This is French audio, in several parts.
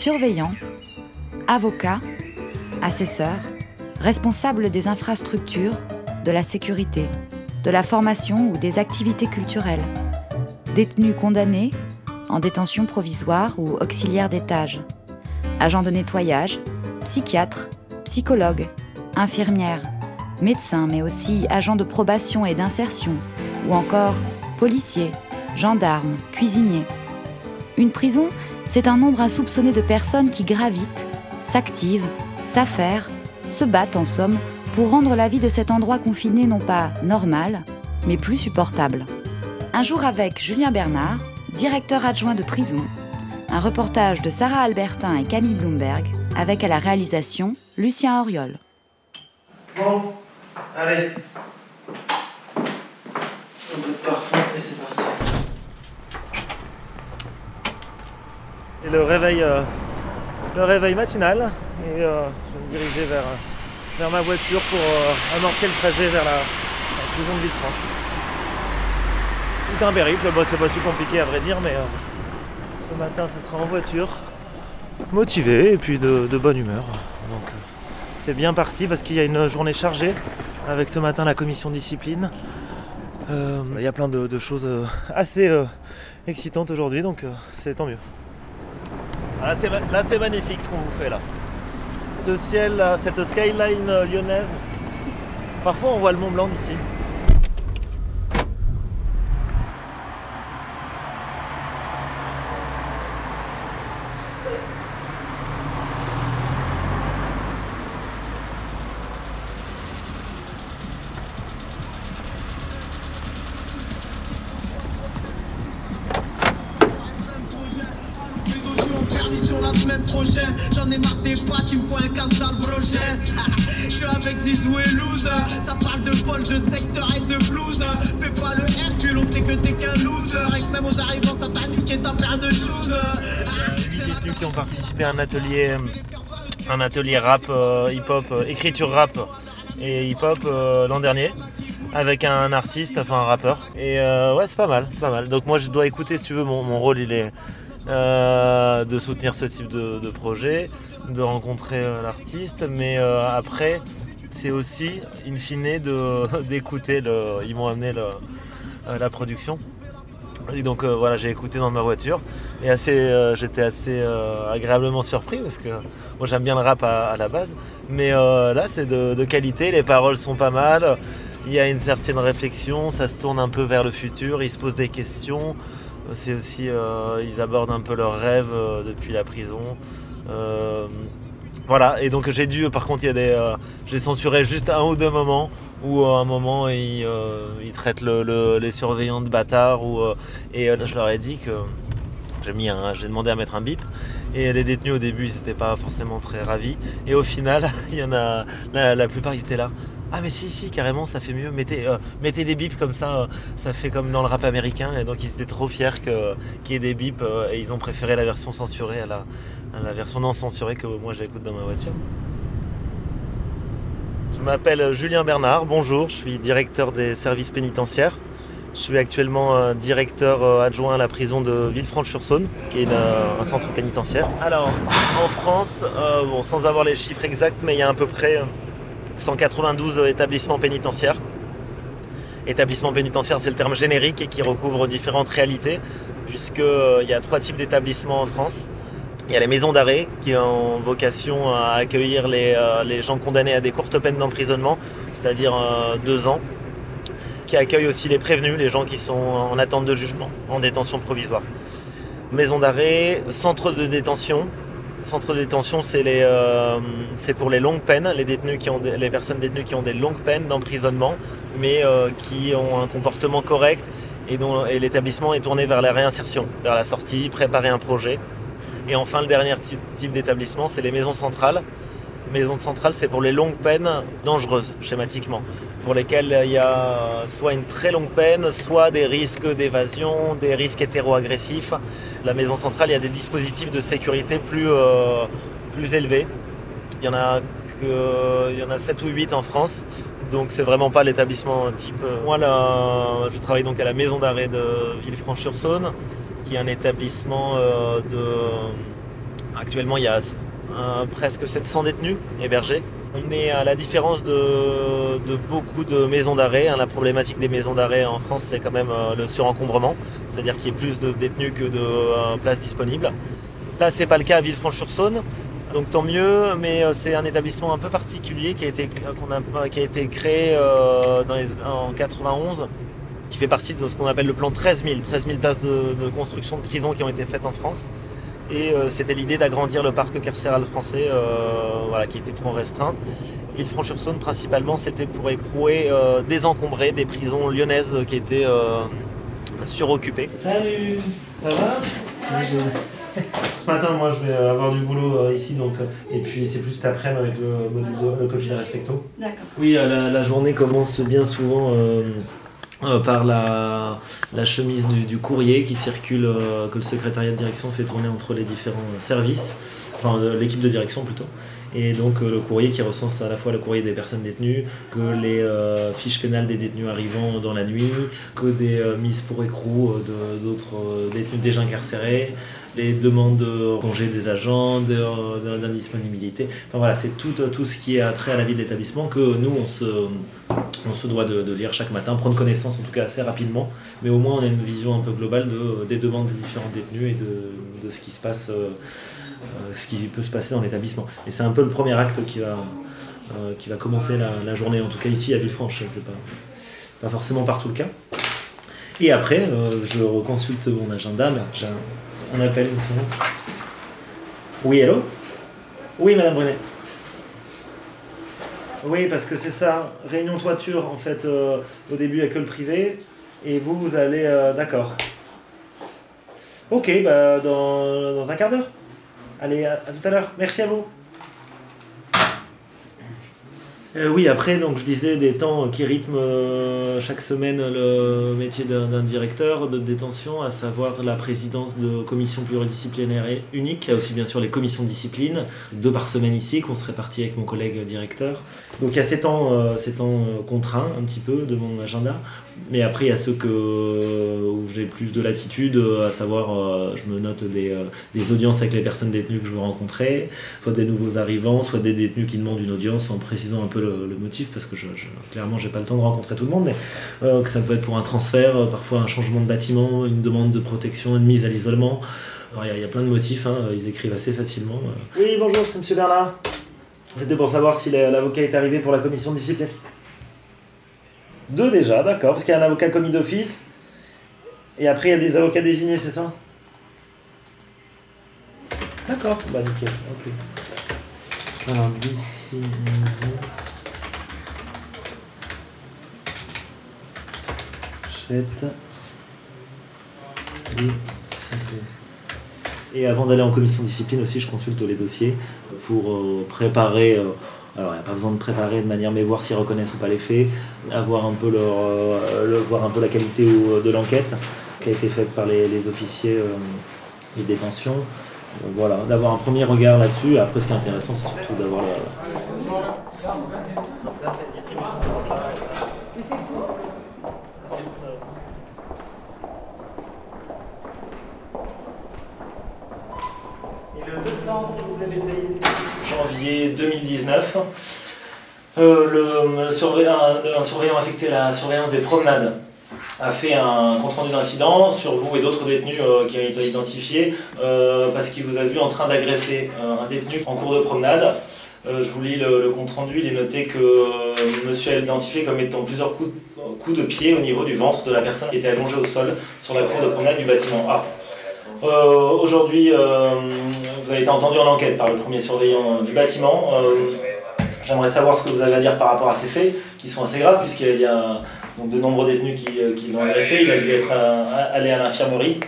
surveillants, avocats, assesseurs, responsables des infrastructures, de la sécurité, de la formation ou des activités culturelles, détenus condamnés, en détention provisoire ou auxiliaire d'étage, agents de nettoyage, psychiatres, psychologues, infirmières, médecins, mais aussi agents de probation et d'insertion, ou encore policiers, gendarmes, cuisiniers. Une prison, c'est un nombre insoupçonné de personnes qui gravitent, s'activent, s'affairent, se battent en somme pour rendre la vie de cet endroit confiné non pas normal, mais plus supportable. Un jour avec Julien Bernard, directeur adjoint de prison, un reportage de Sarah Albertin et Camille Bloomberg, avec à la réalisation Lucien Auriol. Bon, allez. On va parfum et c'est parti. Et le réveil, euh, le réveil matinal. Et euh, je vais me diriger vers, ma voiture pour euh, amorcer le trajet vers la, prison de Villefranche. Tout un périple, bon, c'est pas si compliqué à vrai dire, mais ce matin ça sera en voiture. Motivé et puis de, bonne humeur. Donc c'est bien parti parce qu'il y a une journée chargée avec ce matin la commission discipline. Il y a plein de, choses assez excitantes aujourd'hui, donc c'est tant mieux. Ah, là, c'est magnifique ce qu'on vous fait là. Ce ciel, cette skyline euh, lyonnaise. Parfois on voit le Mont Blanc d'ici. Ludo, je suis en permission la semaine prochaine. J'en ai marre des pattes, il me faut un casse dans le brochette. Je suis avec Zizou et Loose. Ça parle de vol, de secteur et de blues. Fais pas le Hercule, on sait que t'es qu'un loser. Et que même aux arrivants sataniques est un paire de choses. Les détenus qui ont participé à un atelier, un atelier rap, euh, hip-hop, euh, écriture rap et hip-hop euh, l'an dernier avec un artiste, enfin un rappeur. Et euh, ouais, c'est pas mal, c'est pas mal. Donc moi, je dois écouter, si tu veux, mon, mon rôle, il est euh, de soutenir ce type de, projet, de rencontrer euh, l'artiste, mais euh, après, c'est aussi, in fine, d'écouter. Ils m'ont amené euh, la production. Et donc euh, voilà, j'ai écouté dans ma voiture. Et assez, euh, j'étais assez euh, agréablement surpris parce que moi j'aime bien le rap à, la base, mais euh, là c'est de, de qualité, les paroles sont pas mal, il y a une certaine réflexion, ça se tourne un peu vers le futur, ils se posent des questions, Euh, c'est aussi, euh, ils abordent un peu leurs rêves euh, depuis la prison. Euh, voilà, et donc j'ai dû, par contre, il y a des, j'ai censuré juste un ou deux moments où à un moment ils, traitent le- le- les surveillants de bâtards et je leur ai dit que j'ai mis j'ai demandé à mettre un bip. Et les détenus au début ils n'étaient pas forcément très ravis. Et au final il y en a la, la plupart ils étaient là ah mais si si carrément ça fait mieux mettez, euh, des bips comme ça euh, ça fait comme dans le rap américain et donc ils étaient trop fiers que- qu'il y ait des bips euh, et ils ont préféré la version censurée à la, version non censurée que moi j'écoute dans ma voiture. Je m'appelle Julien Bernard, bonjour, je suis directeur des services pénitentiaires. Je suis actuellement euh, directeur euh, adjoint à la prison de Villefranche-sur-Saône, qui est euh, un centre pénitentiaire. Alors, en France, euh, bon, sans avoir les chiffres exacts, mais il y a à peu près euh, 192 établissements pénitentiaires. Établissement pénitentiaire, c'est le terme générique et qui recouvre différentes réalités, puisqu'il y a trois types d'établissements en France. Il y a les maisons d'arrêt qui ont vocation à accueillir les, euh, gens condamnés à des courtes peines d'emprisonnement, c'est-à-dire euh, deux ans, qui accueillent aussi les prévenus, les gens qui sont en attente de jugement, en détention provisoire. Maison d'arrêt, centre de détention. Centre de détention, euh, c'est pour les longues peines, les détenus qui ont des- les personnes détenues qui ont des longues peines d'emprisonnement, mais euh, qui ont un comportement correct et dont et l'établissement est tourné vers la réinsertion, vers la sortie, préparer un projet. Et enfin, le dernier ty- type d'établissement, c'est les maisons centrales. Maison centrale, c'est pour les longues peines dangereuses, schématiquement, pour lesquelles il y a soit une très longue peine, soit des risques d'évasion, des risques hétéro-agressifs. La maison centrale, il y a des dispositifs de sécurité plus, euh, plus élevés. Il y en a il y en a 7 ou 8 en France. Donc c'est vraiment pas l'établissement type. Moi là, je travaille donc à la maison d'arrêt de Villefranche-sur-Saône, qui est un établissement euh, de Actuellement, il y a euh, presque 700 détenus hébergés. Mais à la différence de, beaucoup de maisons d'arrêt, hein, la problématique des maisons d'arrêt en France, c'est quand même euh, le surencombrement, c'est-à-dire qu'il y ait plus de détenus que de euh, places disponibles. Là, c'est pas le cas à Villefranche-sur-Saône, donc tant mieux, mais c'est un établissement un peu particulier qui a été, créé en 91 qui fait partie de ce qu'on appelle le plan 13 000, 13 000 places de, construction de prisons qui ont été faites en France. Et euh, c'était l'idée d'agrandir le parc carcéral français, euh, voilà, qui était trop restreint. Villefranche-sur-Saône, principalement, c'était pour écrouer, euh, désencombrer des prisons lyonnaises qui étaient suroccupées. Salut, ça va? Ce matin, moi, je vais avoir du boulot ici, donc, et puis c'est plus cet après-midi avec le module le coach respecto. D'accord. Oui, la, la, journée commence bien souvent euh, par la, chemise du, courrier qui circule, euh, que le secrétariat de direction fait tourner entre les différents services, enfin l'équipe de direction plutôt. Et donc euh, le courrier qui recense à la fois le courrier des personnes détenues, que les fiches pénales des détenus arrivant dans la nuit, que des mises pour écrou d'autres détenus déjà incarcérés, les demandes de congé des agents, d'indisponibilité. Enfin voilà, c'est tout, tout ce qui est trait à la vie de l'établissement que nous, on se, on se doit de, lire chaque matin, prendre connaissance en tout cas assez rapidement, mais au moins on a une vision un peu globale de, des demandes des différents détenus et de, ce qui se passe, euh, euh, ce qui peut se passer dans l'établissement. Et c'est un peu le premier acte qui va, euh, commencer la, journée, en tout cas ici à Villefranche, c'est pas, pas forcément partout le cas. Et après, je reconsulte mon agenda, j'ai un, appel une. Oui, allô? Oui, Madame Brunet. Oui, parce que c'est ça, réunion toiture en fait, euh, au début il n'y a que le privé, et vous, vous allez... Euh, d'accord. Ok, bah, dans, dans un quart d'heure. Allez, à tout à l'heure. Merci à vous. Euh, oui, après, donc je disais des temps qui rythment euh, chaque semaine le métier d'un directeur de détention, à savoir la présidence de commissions pluridisciplinaires uniques, il y a aussi bien sûr les commissions de discipline, deux par semaine ici, qu'on se répartit avec mon collègue directeur. Donc il y a ces temps, euh, ces temps contraints un petit peu de mon agenda, mais après, il y a ceux que, où j'ai plus de latitude, euh, à savoir, euh, je me note des, euh, des, audiences avec les personnes détenues que je veux rencontrer, soit des nouveaux arrivants, soit des détenus qui demandent une audience en précisant un peu le, motif, parce que je, je, clairement, j'ai pas le temps de rencontrer tout le monde, mais que ça peut être pour un transfert, parfois un changement de bâtiment, une demande de protection, une mise à l'isolement. Il y, a plein de motifs, hein, ils écrivent assez facilement. Oui, bonjour, c'est M. Bernard. C'était pour savoir si l'avocat est arrivé pour la commission de discipline. Deux déjà, d'accord, parce qu'il y a un avocat commis d'office, et après il y a des avocats désignés, c'est ça D'accord, bah nickel, ok. Alors d'ici Chette. Et avant d'aller en commission discipline aussi, je consulte les dossiers pour euh, préparer euh, alors, il n'y a pas besoin de préparer de manière, mais voir s'ils reconnaissent ou pas les faits, avoir un peu, leur, euh, voir un peu la qualité de l'enquête qui a été faite par les, officiers euh, de détention. voilà, d'avoir un premier regard là-dessus. Après, ce qui est intéressant, c'est surtout d'avoir la. Et le 200, si vous voulez janvier 2019. Euh, le, surveillant, un surveillant affecté à la surveillance des promenades a fait un compte rendu d'incident sur vous et d'autres détenus euh, qui ont été identifiés euh, parce qu'il vous a vu en train d'agresser un détenu en cours de promenade. je vous lis le, compte rendu, il est noté que monsieur a identifié comme étant plusieurs coups, coups de pied au niveau du ventre de la personne qui était allongée au sol sur la cour de promenade du bâtiment A. Aujourd'hui, vous avez été entendu en enquête par le premier surveillant du bâtiment. Euh, j'aimerais savoir ce que vous avez à dire par rapport à ces faits, qui sont assez graves, puisqu'il y a donc, de nombreux détenus qui, euh, l'ont agressé. Il a dû être euh, allé à l'infirmerie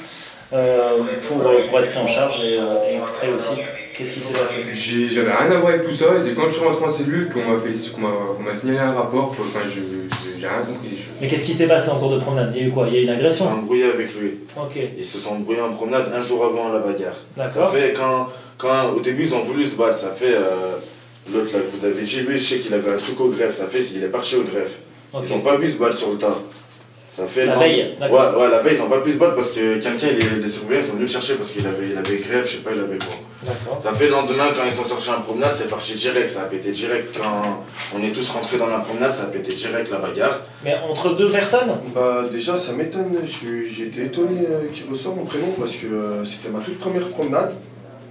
pour, pour, être pris en charge et, extrait aussi. Qu'est-ce qui s'est passé? J'avais rien à voir avec tout ça, c'est quand je suis rentré en cellule qu'on m'a, fait, signalé un rapport. Enfin, j'ai rien compris. Mais qu'est-ce qui s'est passé en cours de promenade? Il y a eu quoi? Il y a eu une agression? Ils se sont embrouillés avec lui. Ok. Ils se sont embrouillés en promenade un jour avant la bagarre. D'accord. Ça fait quand, quand au début ils ont voulu se battre, ça fait euh, l'autre là que vous avez dit, lui je sais qu'il avait un truc au greffe, ça fait il est parti au greffe. Ils n'ont pas pu se battre sur le tas. Ça fait la veille Ouais, ouais, la veille ils n'ont pas pu se battre parce que quelqu'un, les, les surveillants sont venus le chercher parce qu'il avait, il avait grève, je sais pas, il avait quoi. Ça fait le lendemain, quand ils sont sortis en promenade, c'est parti direct, ça a pété direct. Quand on est tous rentrés dans la promenade, ça a pété direct la bagarre. Mais entre deux personnes? Bah déjà ça m'étonne, j'ai été étonné euh, qu'il ressort mon prénom parce que euh, c'était ma toute première promenade.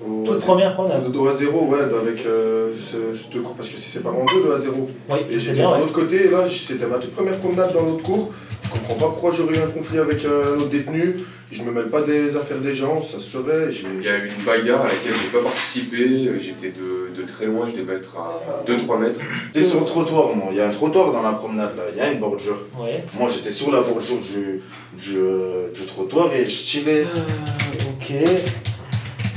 Au Toute A0. première promenade De A0, ouais, avec euh, ce, ce cours, parce que c'est séparé en deux, le A0. Oui, Et j'étais de l'autre côté, et là c'était ma toute première promenade dans l'autre cours. Je comprends pas pourquoi j'aurais eu un conflit avec un autre détenu. Je me mêle pas des affaires des gens, ça se saurait. j'ai- Il y a eu une bagarre à laquelle j'ai pas participé, j'étais de, de très loin, je devais être à 2-3 mètres. J'étais sur le trottoir, moi. Il y a un trottoir dans la promenade là, il y a une bordure. Ouais. Moi j'étais sur la bordure du, du, euh, du trottoir et je tirais. Euh, ok.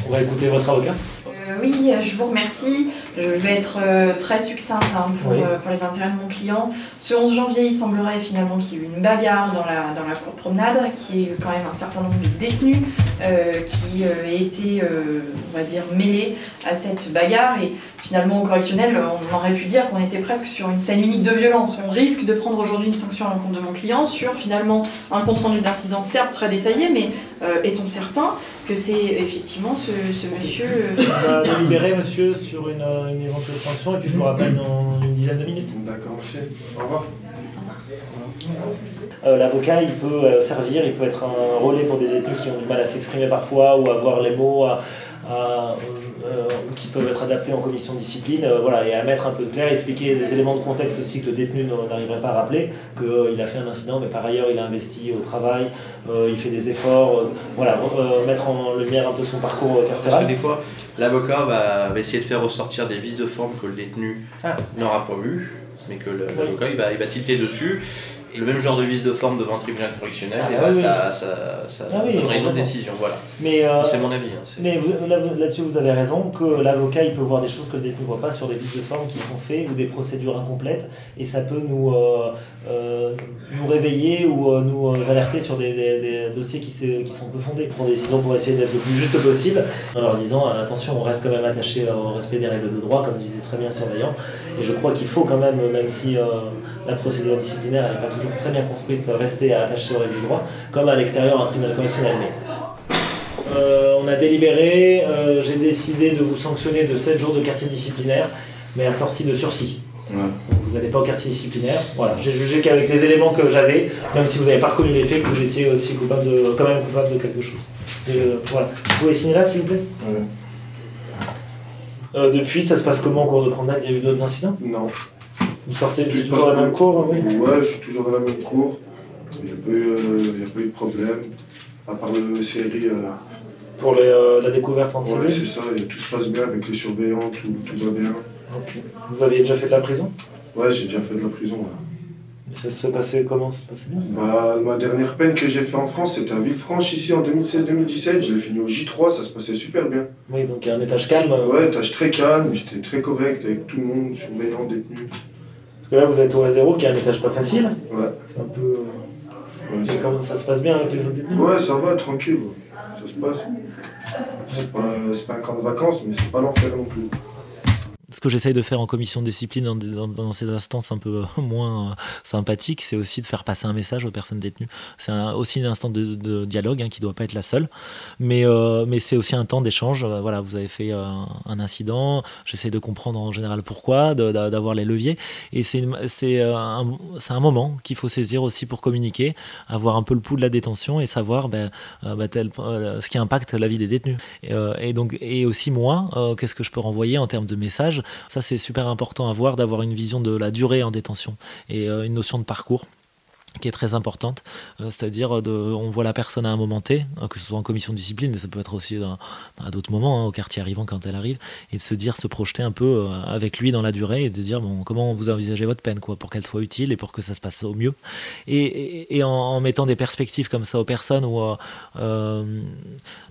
On va écouter votre avocat. Euh, oui, je vous remercie. Je vais être euh, très succincte hein, pour, Oui. euh, pour les intérêts de mon client. Ce 11 janvier, il semblerait finalement qu'il y ait eu une bagarre dans la, dans la cour promenade, qui est quand même un certain nombre de détenus euh, qui euh, aient été, euh, on va dire, mêlés à cette bagarre. Et finalement, au correctionnel, on aurait pu dire qu'on était presque sur une scène unique de violence. On risque de prendre aujourd'hui une sanction à l'encontre de mon client sur finalement un compte-rendu d'incident, certes très détaillé, mais euh, est-on certain que c'est effectivement ce, ce monsieur... euh, On va délibérer, monsieur, sur une, une éventuelle sanction et puis je vous rappelle dans une dizaine de minutes. D'accord, merci. Au revoir. Euh, L'avocat, il peut euh, servir, il peut être un relais pour des détenus qui ont du mal à s'exprimer parfois ou avoir les mots à- à, euh, euh, qui peuvent être adaptés en commission de discipline, euh, voilà, et à mettre un peu de clair, expliquer des éléments de contexte aussi que le détenu n'arriverait pas à rappeler, qu'il a fait un incident, mais par ailleurs il a investi au travail, euh, il fait des efforts, euh, voilà, euh, mettre en lumière un peu son parcours euh, Parce que carcéral. des fois, l'avocat va, va essayer de faire ressortir des vices de forme que le détenu Ah. n'aura pas vu, mais que l'avocat il va, il va tilter dessus. Le même genre de vice de forme devant un tribunal correctionnel, Ah, et bah oui, ça, ça, ça Ah oui, donnerait une autre décision. Voilà. Mais, euh, C'est mon avis. hein, Mais vous- là, vous- là-dessus, vous avez raison, que l'avocat, il peut voir des choses que le détenu ne voit pas sur des vices de forme qui sont faits ou des procédures incomplètes, et ça peut nous, euh, euh, nous réveiller ou nous alerter sur des, des- des dossiers qui, sont peu fondés. Prendre des décisions pour essayer d'être le plus juste possible, en leur disant attention, on reste quand même attaché au respect des règles de droit, comme disait très bien le surveillant, et je crois qu'il faut quand même, même si la procédure disciplinaire n'est pas toujours très bien construite, rester attaché aux règles du droit, comme à l'extérieur un tribunal correctionnel. Mais euh, on a délibéré, euh, j'ai décidé de vous sanctionner de 7 jours de quartier disciplinaire, mais assorti de sursis. Ouais. Donc vous n'allez pas au quartier disciplinaire. Voilà, j'ai jugé qu'avec les éléments que j'avais, même si vous n'avez pas reconnu les faits, que vous étiez aussi coupable de, quand même coupable de quelque chose. Et, euh, voilà. Vous pouvez signer là, s'il vous plaît? Ouais. Depuis, ça se passe comment au cours de promenade? Il y a eu d'autres incidents? Non. Vous sortez toujours passe la même cour oui Ouais, je suis toujours dans la même cour. Il n'y a, pas eu, euh, a pas eu de problème. À part le série, euh, Pour les, euh, la découverte en ouais, cellule c'est ça, et tout se passe bien avec les surveillants, tout, tout va bien. Vous aviez déjà fait de la prison? Ouais, j'ai déjà fait de la prison. ouais. Ça se passait comment Ça se passait bien? Bah, ma dernière peine que j'ai fait en France, c'était à Villefranche, ici, en 2016-2017. Je l'ai fini au J3, ça se passait super bien. Oui, donc il y a un étage calme. euh, Ouais, tâche très calme, j'étais très correct avec tout le monde, surveillant, détenu. Que là, vous êtes au A0, qui est un étage pas facile. Ouais, C'est un peu. ouais, c'est- comment ça se passe bien avec les autres détenus ouais, ça va, tranquille. Ça se passe. C'est pas, c'est pas un camp de vacances, mais c'est pas l'enfer non plus. Ce que j'essaye de faire en commission de discipline dans, ces instances un peu euh, moins euh, sympathiques, c'est aussi de faire passer un message aux personnes détenues. C'est aussi une instance de, dialogue hein, qui ne doit pas être la seule, mais, euh, c'est aussi un temps d'échange. Vous avez fait un incident, j'essaie de comprendre en général pourquoi, d'avoir les leviers, et c'est un, moment qu'il faut saisir aussi pour communiquer, avoir un peu le pouls de la détention et savoir ben, ben, ce qui impacte la vie des détenus. Et, aussi moi, qu'est-ce que je peux renvoyer en termes de messages Ça, c'est super important à voir, d'avoir une vision de la durée en détention et euh, une notion de parcours qui est très importante, Euh, c'est-à-dire de, on voit la personne à un moment T, hein, que ce soit en commission de discipline, mais ça peut être aussi à d'autres moments, hein, au quartier arrivant quand elle arrive, et de se dire, se projeter un peu euh, avec lui dans la durée et de dire bon, comment vous envisagez votre peine, quoi, pour qu'elle soit utile et pour que ça se passe au mieux. Et, en, mettant des perspectives comme ça aux personnes ou euh, euh,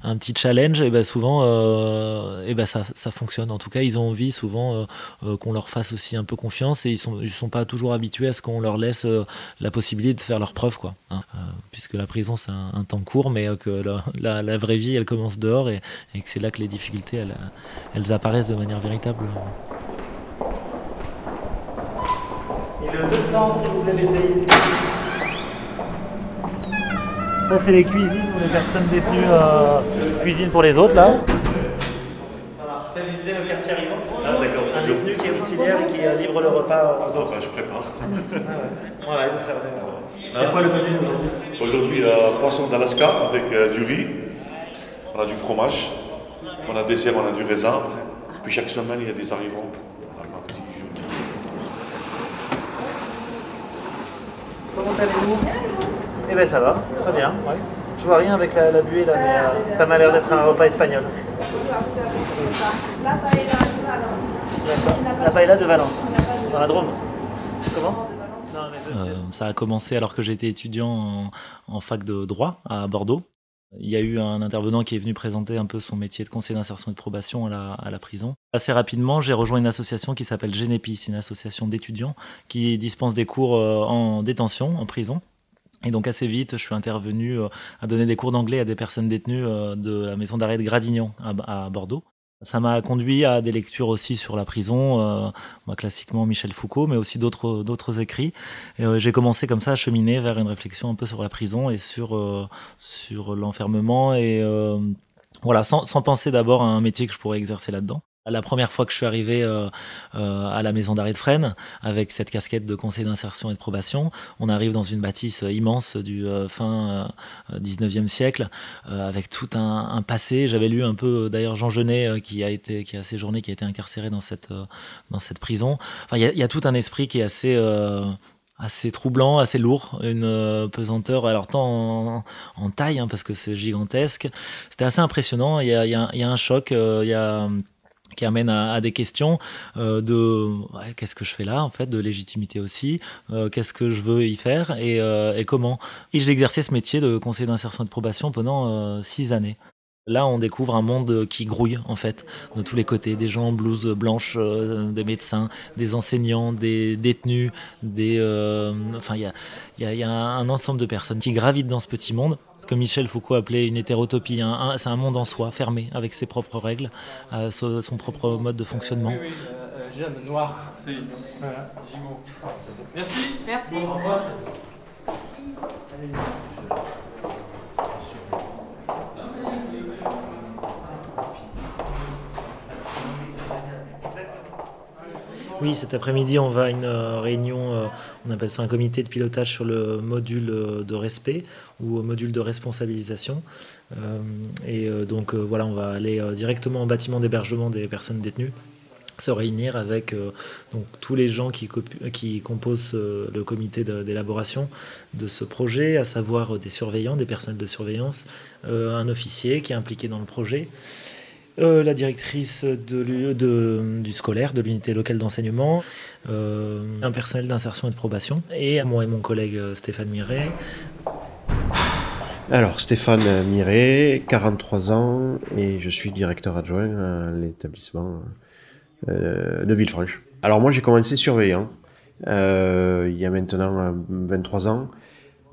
un petit challenge, et ben souvent, euh, et ben ça, ça fonctionne. En tout cas, ils ont envie souvent euh, euh, qu'on leur fasse aussi un peu confiance et ils sont, ils sont pas toujours habitués à ce qu'on leur laisse euh, la possibilité de faire leurs preuves, quoi. Hein. Euh, puisque la prison, c'est un, temps court, mais euh, que la, vraie vie, elle commence dehors et, que c'est là que les difficultés, elles, apparaissent de manière véritable. Et le 200, si vous l'avez ça, c'est les cuisines où les personnes détenues euh, cuisinent pour les autres, là. Ça marche. Fais visiter le quartier arrivant. Ah, un détenu qui est auxiliaire et qui euh, livre le repas aux autres. Ah, je prépare. Ah, voilà, ils vous. C'est quoi le menu Aujourd'hui, euh, poisson d'Alaska avec euh, du riz. On a du fromage. On a des dessert, on a du raisin. Puis chaque semaine, il y a des arrivants. Comment allez-vous Eh bien ça va, très bien. Ouais. Je vois rien avec la, la buée là, mais euh, ça m'a l'air d'être un repas espagnol. La paella de Valence. La paella de Valence, dans la Drôme. Comment? Euh, ça a commencé alors que j'étais étudiant en, fac de droit à Bordeaux. Il y a eu un intervenant qui est venu présenter un peu son métier de conseiller d'insertion et de probation à la, prison. Assez rapidement, j'ai rejoint une association qui s'appelle Genepi, c'est une association d'étudiants qui dispense des cours euh, en détention, en prison. Et donc assez vite, je suis intervenu euh, à donner des cours d'anglais à des personnes détenues de la maison d'arrêt de Gradignan à Bordeaux. Ça m'a conduit à des lectures aussi sur la prison, euh, classiquement Michel Foucault, mais aussi d'autres d'autres écrits. Euh, j'ai commencé comme ça à cheminer vers une réflexion un peu sur la prison et sur euh, sur l'enfermement et euh, voilà, sans, sans penser d'abord à un métier que je pourrais exercer là-dedans. La première fois que je suis arrivé euh, euh, à la maison d'arrêt de Fresnes, avec cette casquette de conseiller d'insertion et de probation, on arrive dans une bâtisse immense du euh, fin euh, 19e siècle, euh, avec tout un, un passé. J'avais lu un peu, euh, d'ailleurs, Jean Genet, euh, qui a été, qui a séjourné, qui a été incarcéré dans cette, euh, dans cette prison. Enfin, il y y a tout un esprit qui est assez euh, assez troublant, assez lourd, une euh, pesanteur, alors tant en, en taille, hein, parce que c'est gigantesque. C'était assez impressionnant. Il y a, y a, y a un choc, euh, y a qui amène à, des questions euh, de qu'est-ce que je fais là en fait de légitimité aussi euh, qu'est-ce que je veux y faire et, euh, et comment. Et j'ai exercé ce métier de conseiller d'insertion et de probation pendant six années Là, on découvre un monde qui grouille, en fait, de tous les côtés. Des gens en blouse blanche, euh, des médecins, des enseignants, des détenus, des... euh, enfin, il y a, il y, a, il y a un ensemble de personnes qui gravitent dans ce petit monde. Ce que Michel Foucault appelait une hétérotopie. Un- un- c'est un monde en soi, fermé, avec ses propres règles, euh, son, son propre mode de fonctionnement. Oui, oui, euh, euh, Jeanne, noir. C'est. Voilà. Jimo. Merci. Merci. Au revoir. Oui, cet après-midi, on va à une euh, réunion, euh, on appelle ça un comité de pilotage sur le module euh, de respect ou module de responsabilisation. Et donc voilà, on va aller directement au bâtiment d'hébergement des personnes détenues se réunir avec donc, tous les gens qui, composent le comité d'élaboration de ce projet, à savoir des surveillants, des personnels de surveillance, un officier qui est impliqué dans le projet, euh, la directrice du scolaire, de l'unité locale d'enseignement, euh, un personnel d'insertion et de probation, et moi et mon collègue euh, Stéphane Miret. Alors, Stéphane Miret, 43 ans, et je suis directeur adjoint à l'établissement de Villefranche. Alors, moi, j'ai commencé surveillant il y a maintenant euh, 23 ans.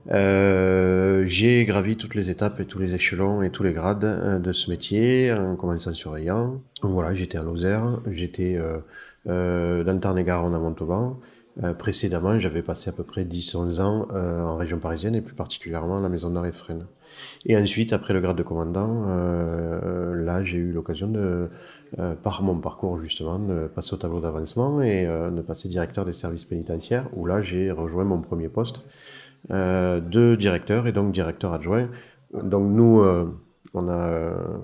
Euh, j'ai gravi toutes les étapes et tous les échelons et tous les grades euh, de ce métier en commençant surveillant. Voilà, j'étais à Lozère, j'étais euh, dans le Tarn-et-Garonne à Montauban. Précédemment, j'avais passé à peu près 10-11 ans en région parisienne et plus particulièrement à la maison d'arrêt Fresnes. Et ensuite, après le grade de commandant, là, j'ai eu l'occasion de, par mon parcours justement, de passer au tableau d'avancement et de passer directeur des services pénitentiaires, où là, j'ai rejoint mon premier poste de directeur et donc directeur adjoint. Donc nous, euh, on a euh,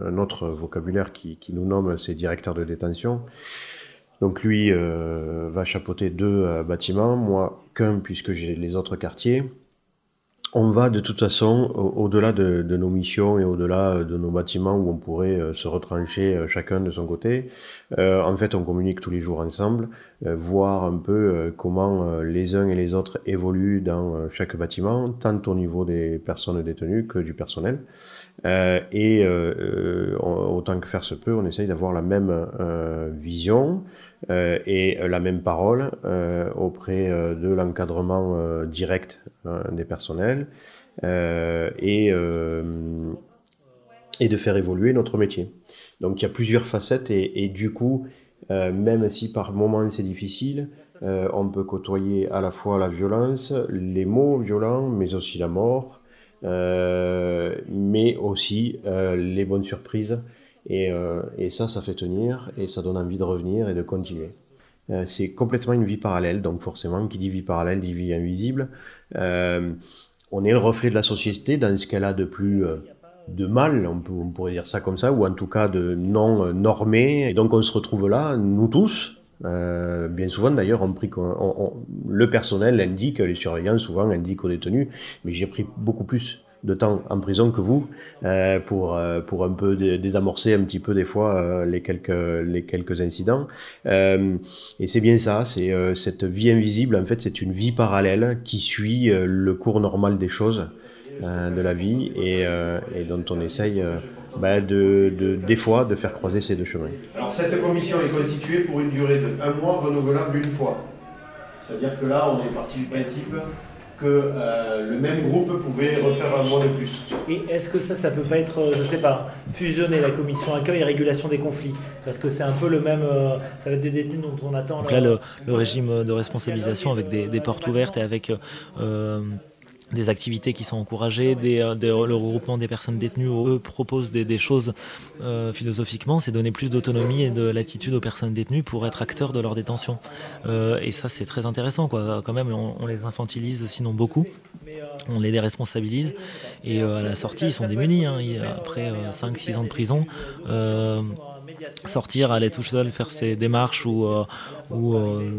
un autre vocabulaire qui, nous nomme, c'est directeur de détention. Donc lui euh, va chapeauter deux euh, bâtiments, moi qu'un puisque j'ai les autres quartiers. On va de toute façon au- au-delà de, nos missions et au-delà euh, de nos bâtiments où on pourrait euh, se retrancher euh, chacun de son côté. En fait, on communique tous les jours ensemble, voir un peu comment les uns et les autres évoluent dans chaque bâtiment, tant au niveau des personnes détenues que du personnel. Et autant que faire se peut, on essaye d'avoir la même vision euh, et la même parole euh, auprès euh, de l'encadrement euh, direct euh, des personnels euh, et, euh, de faire évoluer notre métier. Donc il y a plusieurs facettes et, du coup, euh, même si par moments c'est difficile, euh, on peut côtoyer à la fois la violence, les mots violents, mais aussi la mort, euh, mais aussi euh, les bonnes surprises. Et, euh, et ça, ça fait tenir et ça donne envie de revenir et de continuer. c'est complètement une vie parallèle, donc forcément, qui dit vie parallèle dit vie invisible. on est le reflet de la société dans ce qu'elle a de plus de mal, on, pourrait dire ça comme ça, ou en tout cas de non normé. Et donc on se retrouve là, nous tous, euh, bien souvent d'ailleurs, on pris le personnel indique, les surveillants souvent indiquent aux détenus, mais j'ai pris beaucoup plus de temps en prison que vous euh, pour euh, pour un peu désamorcer un petit peu des fois euh, les quelques les quelques incidents et c'est bien ça c'est cette vie invisible en fait c'est une vie parallèle qui suit le cours normal des choses de la vie et, et dont on essaye bah, de, de, des fois de faire croiser ces deux chemins. Alors cette commission est constituée pour une durée de un mois renouvelable une fois. C'est-à-dire que là, on est parti du principe que euh, le même groupe pouvait refaire un mois de plus. Et est-ce que ça, ça peut pas être, je sais pas, fusionner la commission accueil et régulation des conflits? Parce que c'est un peu le même, euh, ça va être des détenus dont on attend. Donc là, le, le régime de responsabilisation avec des, des portes ouvertes et avec euh, des activités qui sont encouragées, euh, le regroupement des personnes détenues, eux proposent des, choses euh, philosophiquement, c'est donner plus d'autonomie et de latitude aux personnes détenues pour être acteurs de leur détention. Euh, et ça, c'est très intéressant, quoi. Quand même, on, les infantilise sinon beaucoup, on les déresponsabilise, et à la sortie, ils sont démunis. Hein. Après 5-6 ans de prison, sortir, aller tout seul faire ses démarches ou, euh, ou euh,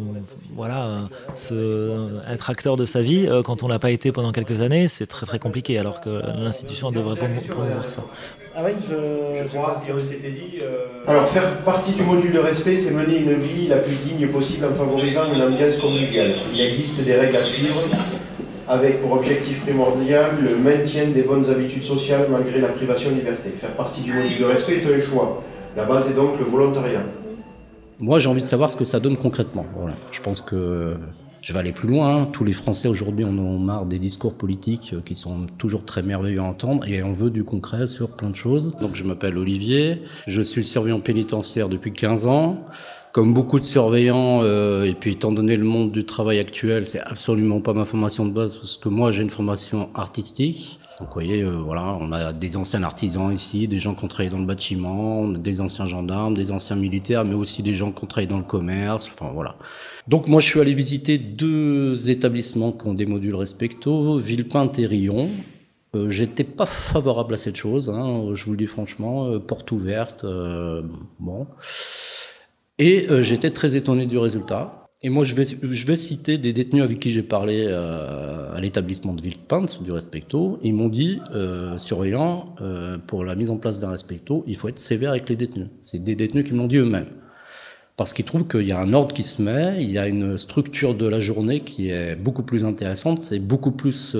voilà, se, être acteur de sa vie, euh, quand on l'a pas été pendant quelques années, c'est très très compliqué, alors que l'institution devrait promouvoir ça. Ah oui, je, je crois que c'était dit. Alors, faire partie du module de respect, c'est mener une vie la plus digne possible en favorisant une ambiance conviviale. Il existe des règles à suivre avec pour objectif primordial le maintien des bonnes habitudes sociales malgré la privation de liberté. Faire partie du module de respect est un choix. La base est donc le volontariat. Moi, j'ai envie de savoir ce que ça donne concrètement. Je pense que je vais aller plus loin. Tous les Français aujourd'hui en ont marre des discours politiques qui sont toujours très merveilleux à entendre et on veut du concret sur plein de choses. Donc, je m'appelle Olivier. Je suis surveillant pénitentiaire depuis 15 ans. Comme beaucoup de surveillants, euh, et puis étant donné le monde du travail actuel, c'est absolument pas ma formation de base parce que moi j'ai une formation artistique. Donc vous voyez, euh, voilà, on a des anciens artisans ici, des gens qui ont travaillé dans le bâtiment, des anciens gendarmes, des anciens militaires, mais aussi des gens qui ont travaillé dans le commerce, enfin voilà. Donc moi je suis allé visiter deux établissements qui ont des modules respecto, Villepinte et Rion. Euh, J'étais pas favorable à cette chose, hein, je vous le dis franchement, euh, porte ouverte, euh, bon. Et euh, j'étais très étonné du résultat. Et moi, je vais, citer des détenus avec qui j'ai parlé euh, à l'établissement de Villepinte, du Respecto. Ils m'ont dit, euh, surveillant, euh, pour la mise en place d'un Respecto, il faut être sévère avec les détenus. C'est des détenus qui me l'ont dit eux-mêmes. Parce qu'ils trouvent qu'il y a un ordre qui se met, il y a une structure de la journée qui est beaucoup plus intéressante, c'est beaucoup plus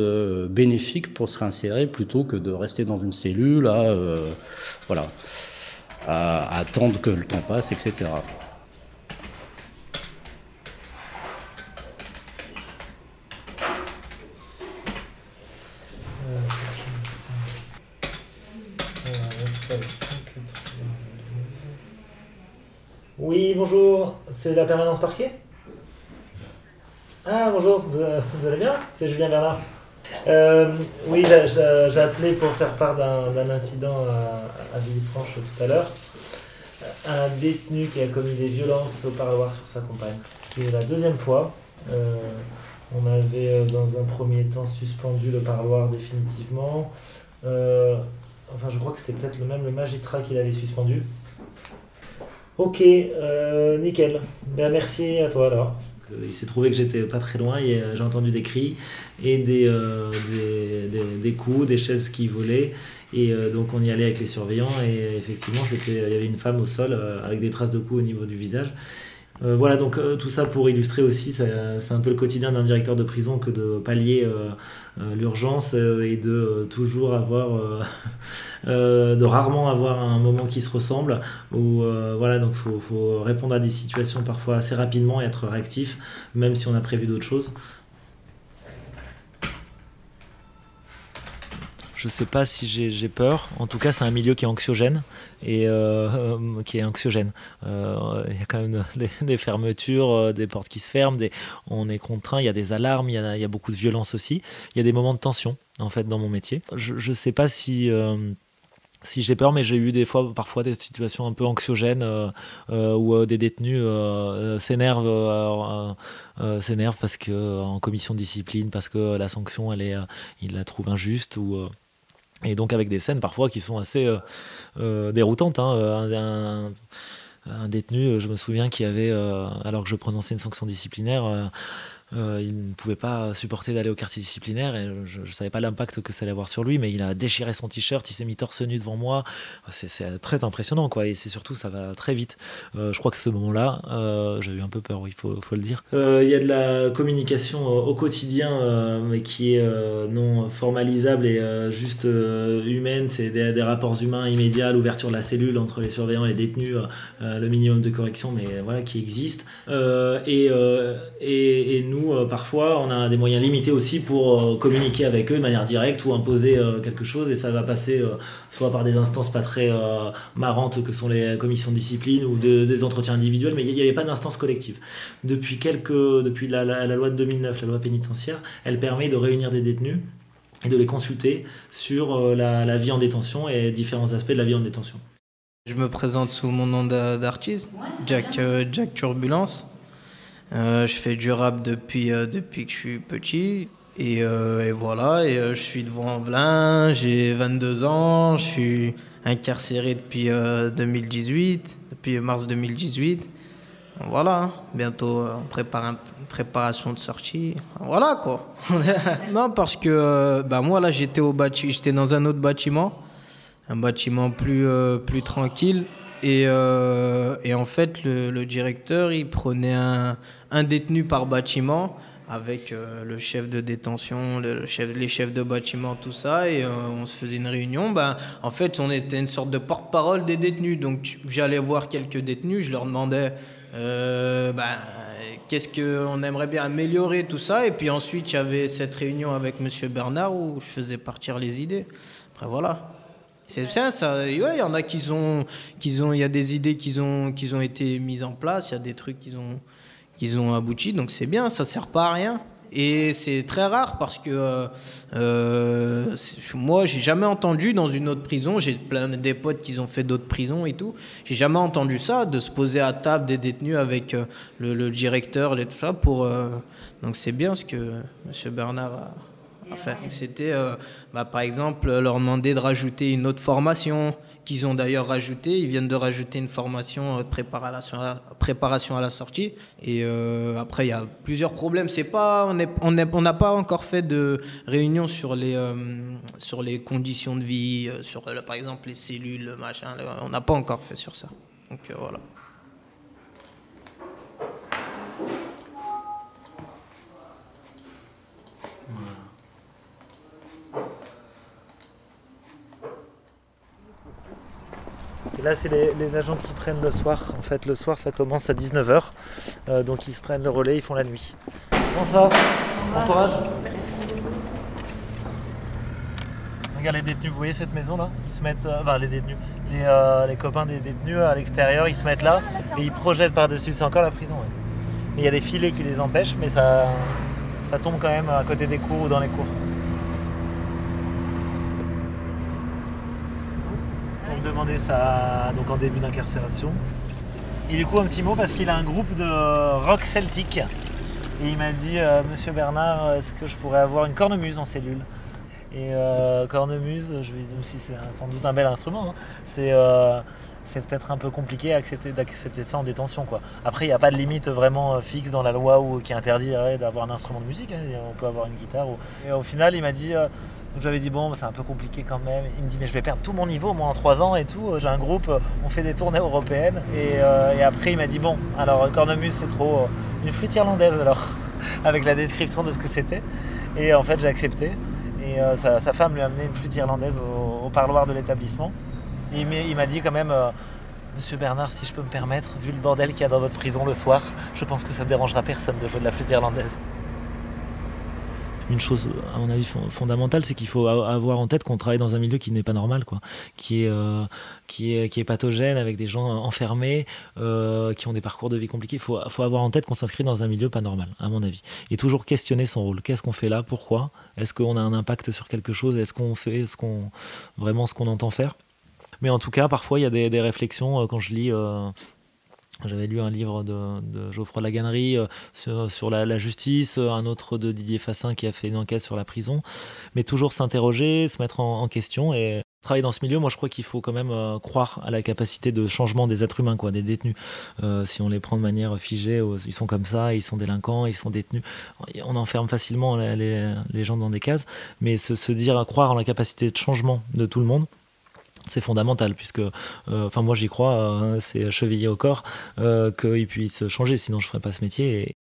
bénéfique pour se réinsérer plutôt que de rester dans une cellule voilà, à attendre que le temps passe, etc. Oui, bonjour, c'est la permanence parquet Ah, bonjour, vous, vous allez bien? C'est Julien Bernard. Euh, oui, j'ai appelé pour faire part d'un incident à, Villefranche tout à l'heure. Un détenu qui a commis des violences au parloir sur sa compagne. C'est la deuxième fois. Euh, on avait dans un premier temps suspendu le parloir définitivement. Euh, enfin, je crois que c'était peut-être le même le magistrat qui l'avait suspendu. Ok, euh, nickel. Ben, merci à toi alors. Il s'est trouvé que j'étais pas très loin et j'ai entendu des cris et des, euh, des, coups, des chaises qui volaient. Et euh, donc on y allait avec les surveillants et effectivement il y avait une femme au sol euh, avec des traces de coups au niveau du visage. Euh, voilà, donc euh, tout ça pour illustrer aussi, c'est un peu le quotidien d'un directeur de prison que de pallier euh, l'urgence et de toujours avoir, de rarement avoir un moment qui se ressemble. Où, voilà, donc faut, faut répondre à des situations parfois assez rapidement et être réactif, même si on a prévu d'autres choses. Je sais pas si j'ai peur. En tout cas, c'est un milieu qui est anxiogène et euh, qui est anxiogène. Euh, il y a quand même des, fermetures, euh, des portes qui se ferment, on est contraint. Il y a des alarmes, il y a, beaucoup de violence aussi. Il y a des moments de tension en fait dans mon métier. Je ne sais pas si j'ai peur, mais j'ai eu des fois, parfois des situations un peu anxiogènes où des détenus s'énervent, parce en commission de discipline, parce que la sanction, elle est, ils la trouvent injuste ou et donc avec des scènes parfois qui sont assez déroutantes. Hein, un, détenu, je me souviens, qui avait, alors que je prononçais une sanction disciplinaire, euh, il ne pouvait pas supporter d'aller au quartier disciplinaire et je ne savais pas l'impact que ça allait avoir sur lui, mais il a déchiré son t-shirt, il s'est mis torse nu devant moi. C'est très impressionnant, quoi. Et c'est surtout, ça va très vite. Euh, je crois que ce moment-là, euh, j'ai eu un peu peur, il faut, faut, le dire. Il y a de la communication au quotidien, mais qui est non formalisable et juste humaine. C'est des, rapports humains immédiats, l'ouverture de la cellule entre les surveillants et les détenus, le minimum de correction, mais voilà, qui existe. et, et nous, euh, parfois, on a des moyens limités aussi pour euh, communiquer avec eux de manière directe ou imposer euh, quelque chose. Et ça va passer soit par des instances pas très marrantes que sont les commissions de discipline ou des entretiens individuels, mais il n'y avait pas d'instance collective. Depuis, quelques, depuis la, loi de 2009, la loi pénitentiaire, elle permet de réunir des détenus et de les consulter sur la, vie en détention et différents aspects de la vie en détention. Je me présente sous mon nom d'artiste, Jack, Jack Turbulence. Euh, je fais du rap depuis, euh, depuis que je suis petit. Et, euh, voilà, et, je suis devant Velin, j'ai 22 ans, je suis incarcéré depuis 2018, depuis mars 2018. Voilà, bientôt on prépare une préparation de sortie. Voilà quoi. non, parce que bah, moi là j'étais j'étais dans un autre bâtiment, un bâtiment plus, plus tranquille. Et, et en fait, le, directeur, il prenait un, détenu par bâtiment avec euh, le chef de détention, les chefs de bâtiment, tout ça, et euh, on se faisait une réunion. Ben, en fait, on était une sorte de porte-parole des détenus. Donc, j'allais voir quelques détenus, je leur demandais euh, ben, qu'est-ce qu'on aimerait bien améliorer, tout ça. Et puis ensuite, avait cette réunion avec M. Bernard où je faisais partir les idées. Après, voilà. C'est ça, ça. Il y en a qui ont, qui ont, il y a des idées qui ont, qui ont été mises en place, il y a des trucs qui ont qu'ils ont abouti, donc c'est bien, ça sert pas à rien. Et c'est très rare parce que euh, euh moi, j'ai jamais entendu dans une autre prison, j'ai plein des potes qui ont fait d'autres prisons et tout, j'ai jamais entendu ça, de se poser à table des détenus avec euh, le, directeur et tout ça pour. Euh, donc c'est bien ce que M. Bernard a, c'était, euh, bah, par exemple, leur demander de rajouter une autre formation qu'ils ont d'ailleurs rajouté. Ils viennent de rajouter une formation de préparation à la, sortie. Et euh, après, il y a plusieurs problèmes. C'est pas, on n'a on pas encore fait de réunion sur les, euh, sur les conditions de vie, sur par exemple les cellules, machin. On n'a pas encore fait sur ça. Donc voilà. Et là, c'est les, agents qui prennent le soir. En fait, le soir, ça commence à 19h. Euh, donc, ils se prennent le relais, ils font la nuit. Bonsoir. Bon courage. Merci. Regarde les détenus, vous voyez cette maison là? Ils se mettent, euh, enfin les détenus, euh, les, copains des détenus à l'extérieur, ils se mettent là et ils projettent par-dessus. C'est encore la prison. Mais il y a des filets qui les empêchent, mais ça, ça tombe quand même à côté des cours ou dans les cours. Demandé ça donc en début d'incarcération. Et du coup, un petit mot parce qu'il a un groupe de rock celtique. Et il m'a dit euh, Monsieur Bernard, est-ce que je pourrais avoir une cornemuse en cellule? Et euh, cornemuse, je lui ai dit si c'est sans doute un bel instrument. Hein. C'est euh, c'est peut-être un peu compliqué d'accepter ça en détention. Quoi. Après, il n'y a pas de limite vraiment fixe dans la loi ou qui interdit d'avoir un instrument de musique. Hein. On peut avoir une guitare. Et au final, il m'a dit, euh, j'avais dit, bon, c'est un peu compliqué quand même. Il me dit, mais je vais perdre tout mon niveau, moi, en trois ans et tout. J'ai un groupe, euh, on fait des tournées européennes. Et, après, il m'a dit, bon, alors, cornemuse, c'est trop. une flûte irlandaise, alors, avec la description de ce que c'était. Et en fait, j'ai accepté. Et sa, femme lui a amené une flûte irlandaise au parloir de l'établissement. Il m'a dit quand même, euh, Monsieur Bernard, si je peux me permettre, vu le bordel qu'il y a dans votre prison le soir, je pense que ça ne dérangera personne de jouer de la flûte irlandaise. Une chose, à mon avis, fondamentale, c'est qu'il faut avoir en tête qu'on travaille dans un milieu qui n'est pas normal, quoi, qui est, euh, qui est, qui est pathogène, avec des gens enfermés, euh, qui ont des parcours de vie compliqués. Il faut, faut avoir en tête qu'on s'inscrit dans un milieu pas normal, à mon avis. Et toujours questionner son rôle. Qu'est-ce qu'on fait là? Pourquoi? Est-ce qu'on a un impact sur quelque chose? Est-ce qu'on fait ce qu'on, vraiment ce qu'on entend faire? Mais en tout cas, parfois, il y a des réflexions quand je lis j'avais lu un livre de, Geoffroy Laganerie euh, sur, la, justice, un autre de Didier Fassin qui a fait une enquête sur la prison. Mais toujours s'interroger, se mettre en, question et travailler dans ce milieu. Moi, je crois qu'il faut quand même euh, croire à la capacité de changement des êtres humains, quoi, des détenus. Euh, si on les prend de manière figée, ils sont comme ça, ils sont délinquants, ils sont détenus. On enferme facilement les, gens dans des cases. Mais se, se dire, croire en la capacité de changement de tout le monde c'est fondamental puisque euh, enfin moi j'y crois hein, c'est chevillé au corps euh, qu'il puisse changer sinon je ferais pas ce métier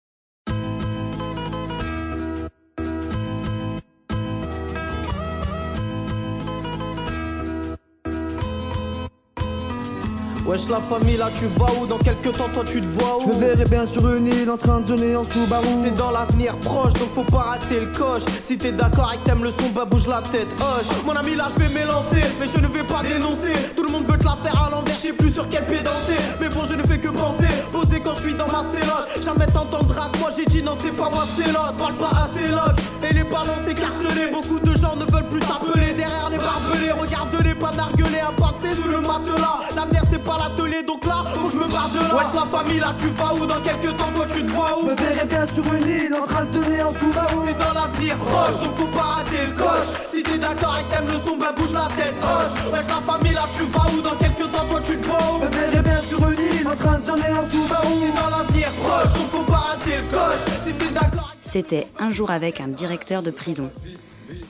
Wesh la famille là tu vas où Dans quelques temps toi tu te vois où Je me verrai bien sur une île en train de zoner en sous-barou C'est dans l'avenir proche donc faut pas rater le coche. Si t'es d'accord et que t'aimes le son bah bouge la tête hoche. Mon ami là je vais m'élancer mais je ne vais pas dénoncer. Tout le monde veut te la faire à l'envers je sais plus sur quel pied danser. Mais bon je ne fais que penser Poser quand je suis dans ma célote. Jamais t'entendras que moi j'ai dit non c'est pas moi c'est l'autre. Parle pas assez l'autre Et les ballons s'écartelés Beaucoup de gens ne veulent plus t'appeler Derrière les barbelés. Regarde-les pas nargueler à passer sous le matelas. L'avenir c'est pas l'atelier donc là faut que je me barre de là. Wesh la famille là tu vas où dans quelques temps toi tu te vois où Je me verrai bien sur une île en train de donner en sous C'est dans l'avenir proche donc faut pas rater le coche. Si t'es d'accord et t'aimes le son bouge la tête hoche. Wesh la famille là tu vas où dans quelques temps toi tu te vois où Je me verrai bien sur une île en train de donner en sous C'est dans l'avenir proche donc faut pas rater le coche. Si t'es d'accord C'était un jour avec un directeur de prison.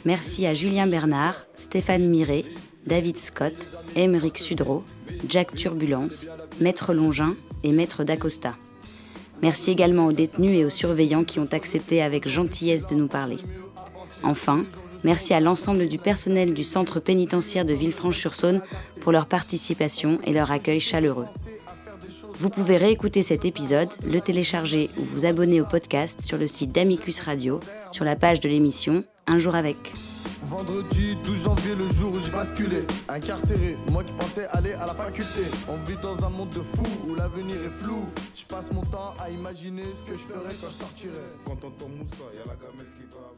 Merci à Julien Bernard, Stéphane Miret, David Scott, Émeric Sudreau, Jack Turbulence, Maître Longin et Maître D'Acosta. Merci également aux détenus et aux surveillants qui ont accepté avec gentillesse de nous parler. Enfin, merci à l'ensemble du personnel du centre pénitentiaire de Villefranche-sur-Saône pour leur participation et leur accueil chaleureux. Vous pouvez réécouter cet épisode, le télécharger ou vous abonner au podcast sur le site d'Amicus Radio, sur la page de l'émission Un jour avec. Vendredi 12 janvier, le jour où j'ai basculé. Incarcéré, moi qui pensais aller à la faculté. On vit dans un monde de fous où l'avenir est flou. Je passe mon temps à imaginer ce que je ferais quand je sortirai. Quand t'entends Moussa, y'a la gamelle qui va.